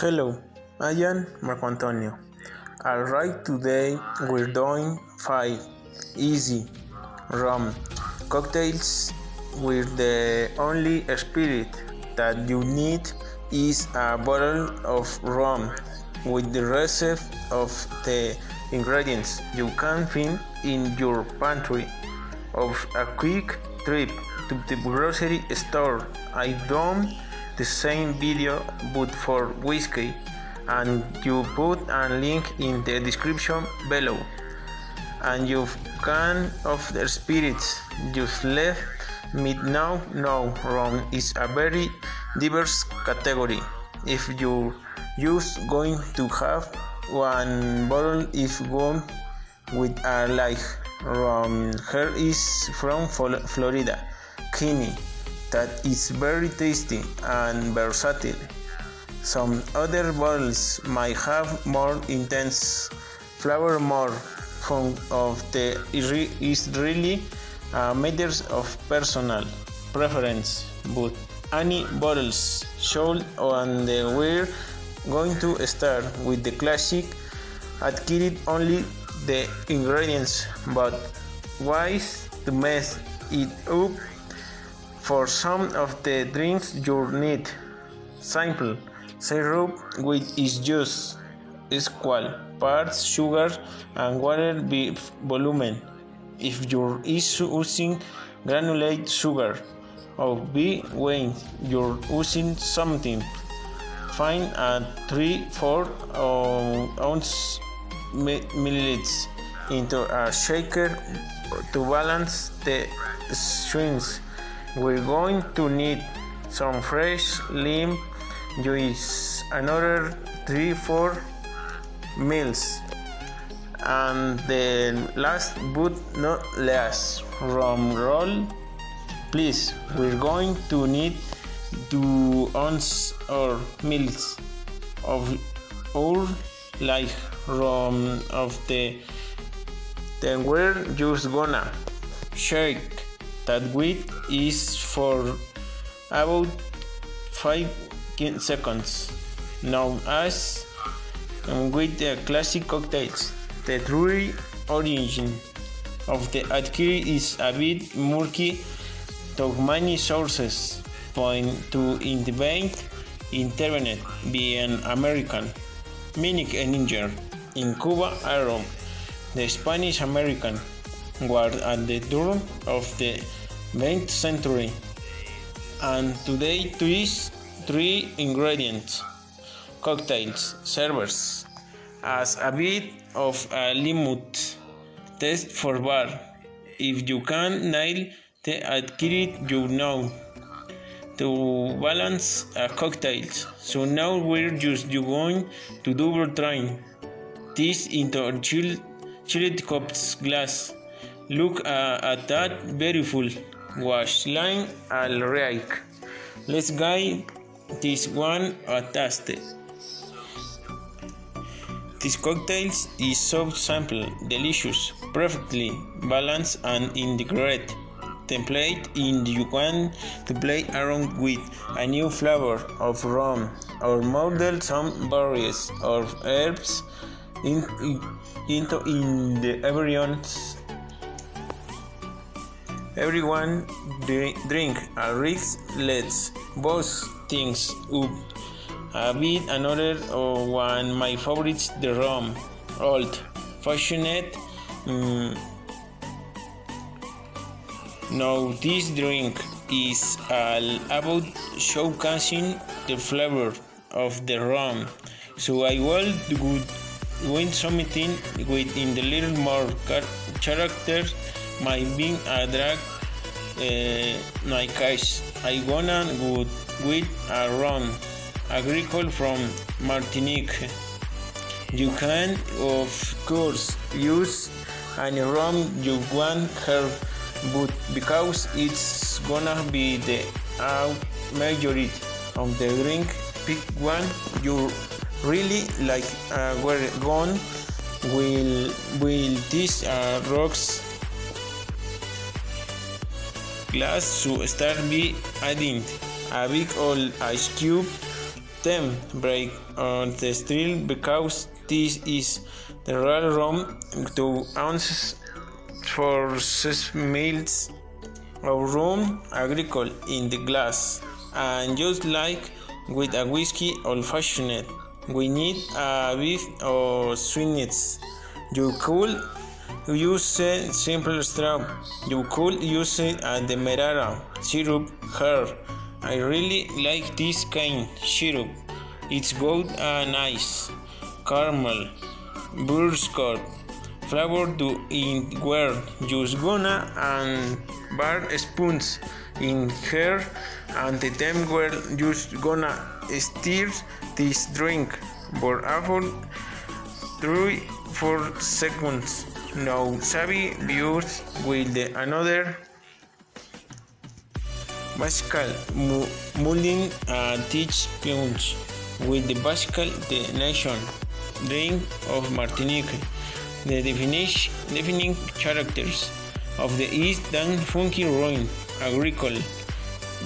Hello, I am Marco Antonio. Alright, today we're doing five easy rum cocktails with the only spirit that you need is a bottle of rum with the rest of the ingredients you can find in your pantry of a quick trip to the grocery store. I done the same video but for whiskey and you put a link in the description below. And you can of the spirits just let me now know rum is a very diverse category. If you just going to have one bottle is gone with a like rum here is from Florida. Kenny that is very tasty and versatile. Some other bottles might have more intense flavor, more fun of the is really uh, a matter of personal preference, but any bottles on the we're going to start with the classic daiquiri only the ingredients. But wise to mess it up for some of the drinks you need simple syrup which is just equal parts sugar and water by volume. If you're using granulated sugar or B when you're using something find a 3 4 uh, ounce milliliters into a shaker to balance the swings we're going to need some fresh lime juice, another 3-4 mils, and the last but not least, rum roll. Please, we're going to need 2 ounces or mils of our like rum of the then we're just gonna shake that wait is for about 5 seconds, known as with the classic cocktails. The true origin of the daiquiri is a bit murky, though many sources point to independent intervened by an American, mining engineer, in Cuba, Aaron, the Spanish American were at the turn of the 20th century, and today twist three ingredients cocktails servers as a bit of a limit test for bar. If you can nail the daiquiri, you know to balance a cocktail. So now we're just going to double try this into a chilled, chilled cups glass. Look uh, at that beautiful waistline al right. Let's get this one a taste. This cocktail is so simple, delicious, perfectly balanced and integrated. Template in you want to play around with a new flavor of rum or model some berries or herbs in, into in the everyone's Everyone drink a risk let's. Both things up. A bit another oh, one. My favorites the rum. Old. Fashioned mm. now this drink is all about showcasing the flavor of the rum. So I would win something with in the little more character my being a drag uh, my case I wanna go with a rum agricole from Martinique. You can of course use any rum you want here but because it's gonna be the uh, majority of the drink pick one you really like uh, where gone will will these uh, rocks glass to start be adding a big old ice cube. Then break on the street because this is the real room to ounces for six mils of rum agricole in the glass. And just like with a whiskey old fashioned we need a bit of sweetness. You could use simple straw you could use a demerara syrup here I really like this kind syrup. It's got a nice caramel butterscotch flavor to it where just gonna and bar spoons in here and the them were just gonna stir this drink for about three four seconds. Now viewers will the another Bascal Mullin uh, ti' punch with the Bascal the nation drink of Martinique. The definition, defining characters of the East dan funky rum agricole.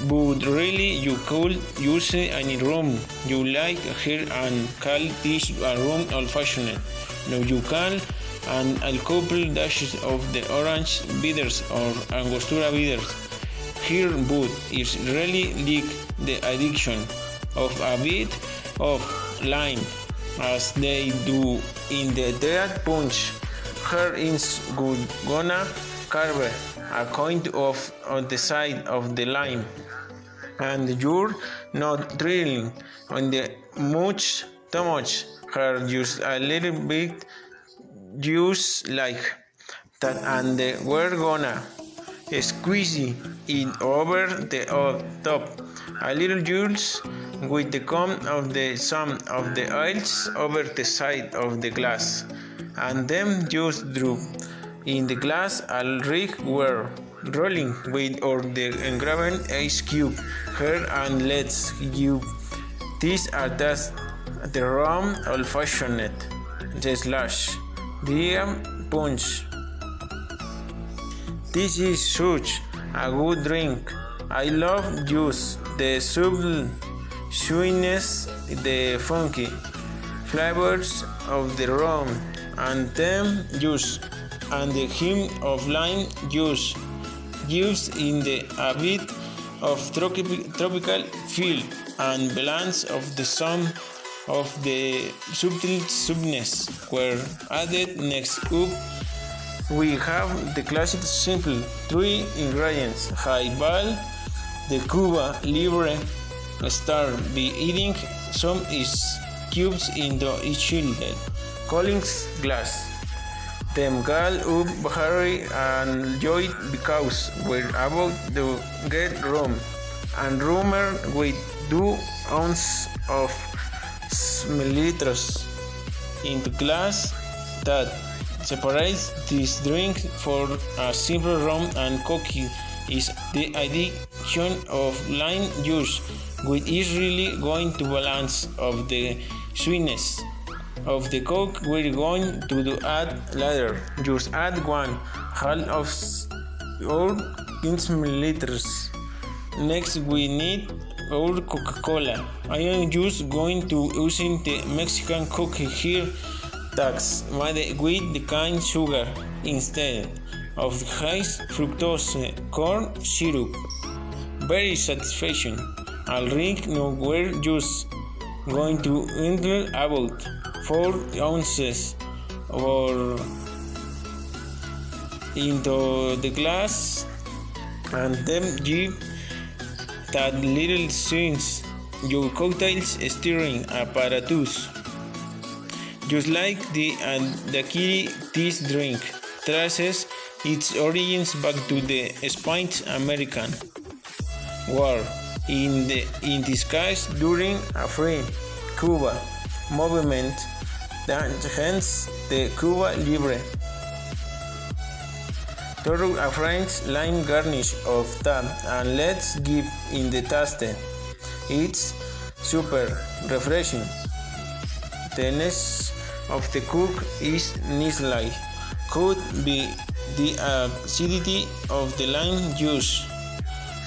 But really you could use any room you like here and call this a rum old fashioned. Now you can and a couple dashes of the orange bitters or angostura bitters. Here but is really like the addiction of a bit of lime as they do in the dead punch. Here is gonna carve a coin of on the side of the lime. And you're not drilling on the much too much. Her just a little bit juice like that and the, we're gonna squeeze it over the top. A little juice with the comb of the some of the oils over the side of the glass. And then just drop in the glass al rig were rolling with or the engraven ice cube. Here and let's you these are just the rum old fashioned the slash the punch this is such a good drink. I love juice, the subtle sweetness, the funky flavors of the rum and them juice, and the hint of lime juice gives in the a bit of tropical feel and balance of the sum of the subtle sweetness were added next up. We have the classic simple three ingredients. Highball the cuba libre star be eating some is cubes into each children. Collins glass. Them gal up Harry and Joy because we're about to get room and rumor with two ounces of milliliters into glass that separates this drink for a simple rum and coke is the addition of lime juice which is really going to balance of the sweetness of the coke. We're going to add later just add one half of or 15 milliliters. Next we need our coca-cola i am just going to using the mexican coke here tax with the cane sugar instead of the high fructose corn syrup. Very satisfaction. I'll drink no we're going to enter about 4 ounces or into the glass and then give that little swings your cocktails stirring apparatus just like the and the key this drink traces its origins back to the Spanish American War in the in disguise during a free Cuba movement that hence the Cuba Libre. Throw a French lime garnish of that and let's give in the taste. It's super refreshing. The next of the cook is Nisley. Could be the acidity of the lime juice.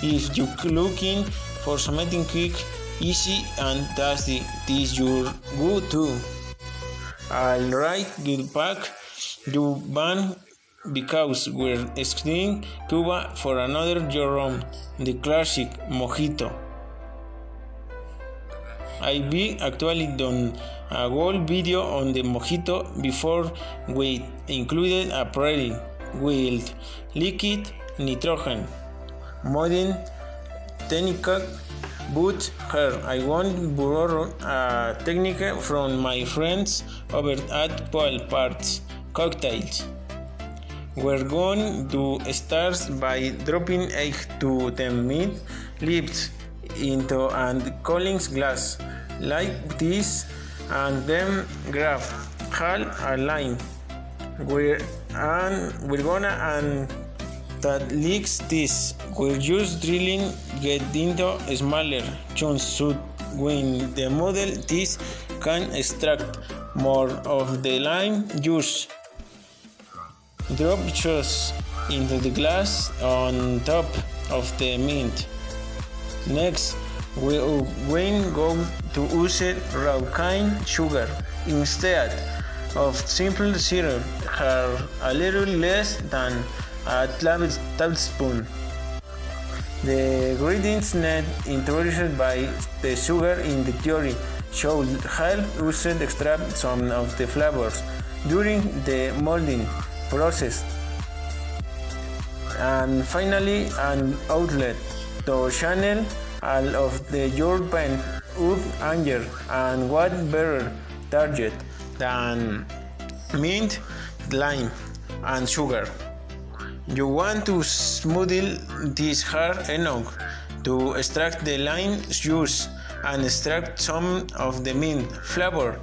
If you're looking for something quick easy and tasty. This your good too. Alright, good pack. You ban because we're screening Cuba for another Jerome, the classic mojito. I be actually done a whole video on the mojito before we included a prairie with liquid nitrogen. Modern technique but here I want borrow a technique from my friends over at Paul Parts Cocktails. We're going to start by dropping 8 to 10 mint lips into and Collins glass. Like this and then grab half a line. We're and we're gonna and that leaks this. We're just drilling get into smaller chunks so when the model this can extract more of the lime juice drop just into the glass on top of the mint next we are going to use raw cane sugar instead of simple syrup are a little less than a tablespoon. The ingredients net introduced by the sugar in the theory should help us extract some of the flavors during the molding process. And finally, an outlet to channel all of the your pen up anger and what better target than mint, lime, and sugar. You want to smooth this hard enough to extract the lime juice and extract some of the mint flavor,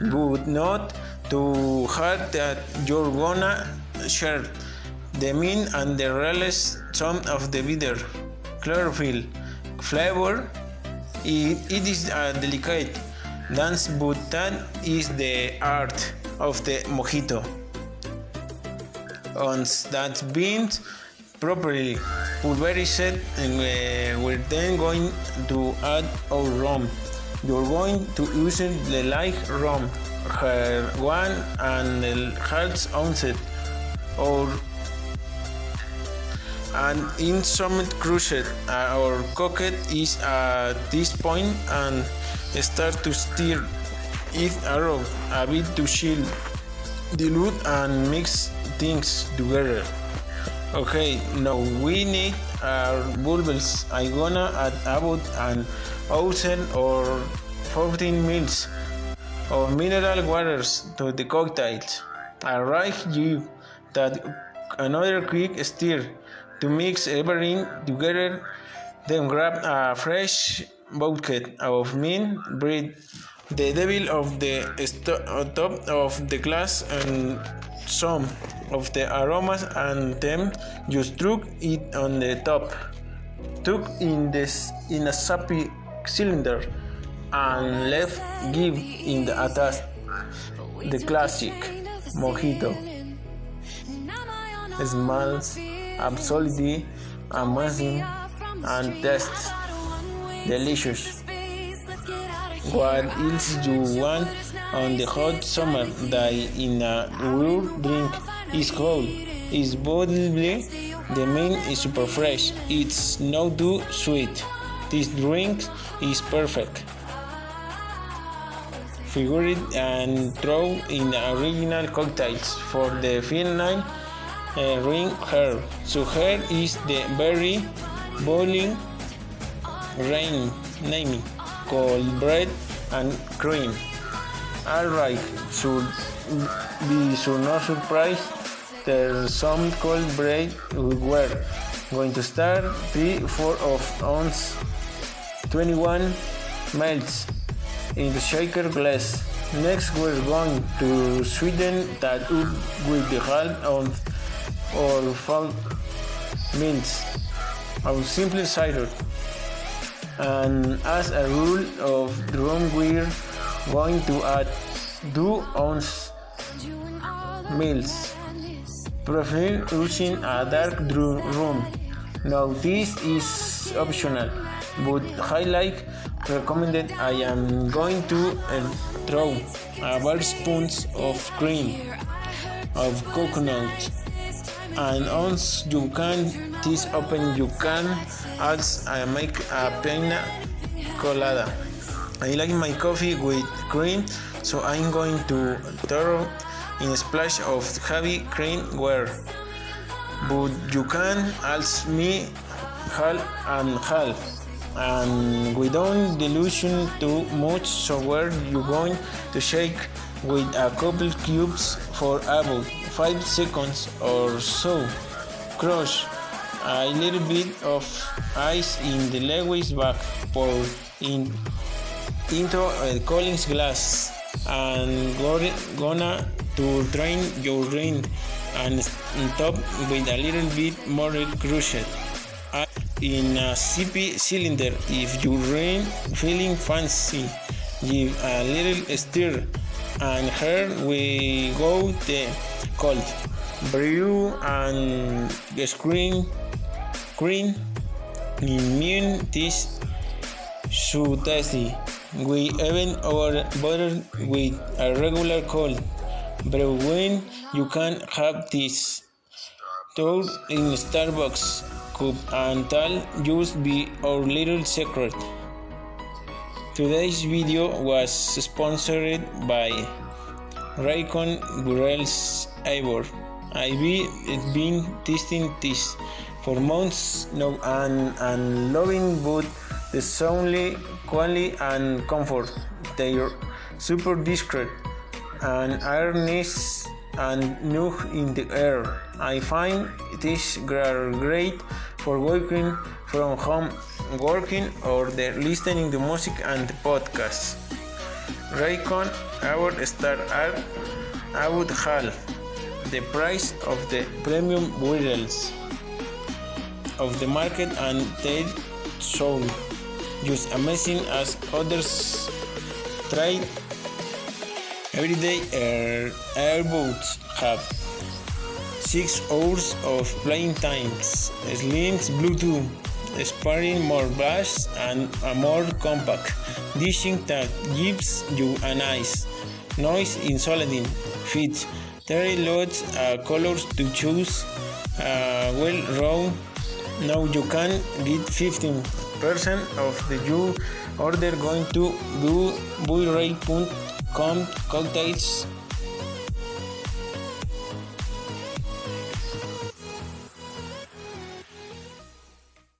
but not too hard that you're gonna share the mint and the release some of the bitter chlorophyll flavor. It, it is a delicate dance, but that is the art of the mojito. Once that's been properly pulverized, and, uh, we're then going to add our rum. You're going to use the light rum, one and a half ounce, or and in some uh, or cooked is at this point and start to stir it around a bit to chill dilute and mix things together. Okay now we need our bubbles. I'm gonna add about an thousand or 14 mils of mineral waters to the cocktails. Alright you that another quick stir to mix everything together then grab a fresh bucket of mint bread the devil of the top of the glass and some of the aromas and then you struck it on the top. Took in this in a sappy cylinder and left give in the attached the classic mojito. It smells absolutely amazing and tastes delicious. What else do you want on the hot summer day in a real drink is cold. Is bodily the main is super fresh. It's not too sweet. This drink is perfect figure it and throw in original cocktails for the final uh, ring her so her is the very boiling rain naming cold brew and cream. Alright, should be so no surprise there's some cold brew we're going to start 3 4 of ounce 21 melts in the shaker glass. Next we're going to Sweden that up with the half of or full mints of simple cider and as a rule of rum we're going to add 2 ounce mils prefer using a dark room. now this is optional but like recommended I am going to uh, throw a bar spoons of cream of coconut. And once you can this open you can also uh, make a pina colada. I like my coffee with cream so I'm going to throw in a splash of heavy cream where but you can also me half and half and we don't dilution too much so where you going to shake with a couple cubes for about 5 seconds or so. Crush a little bit of ice in the Lewis bag pour in into a Collins glass. And gonna to drain your rain and top with a little bit more crushed in a CP cylinder. If you rain feeling fancy give a little stir and here we go the cold. Brew and the screen green immune this so tasty. We even over butter with a regular cold. Brew when you can have this. Tour in starbucks cup and tal just be our little secret Today's video was sponsored by Raycon Burrell's Ivor. I've been testing this for months now and, and loving both the soundly quality and comfort. They're super discreet and are nice and new in the air. I find this great for working from home, working or the listening to music and podcasts. Raycon our star are about half the price of the premium models of the market and they sound just amazing as others try everyday uh, air airboats have six hours of playing times. Slims bluetooth sparing more bass and a more compact dishing that gives you a nice noise insulating fit 30 lots of colors to choose. Uh, well round now you can get 15 percent of the you order. Going to do buyrate.com cocktails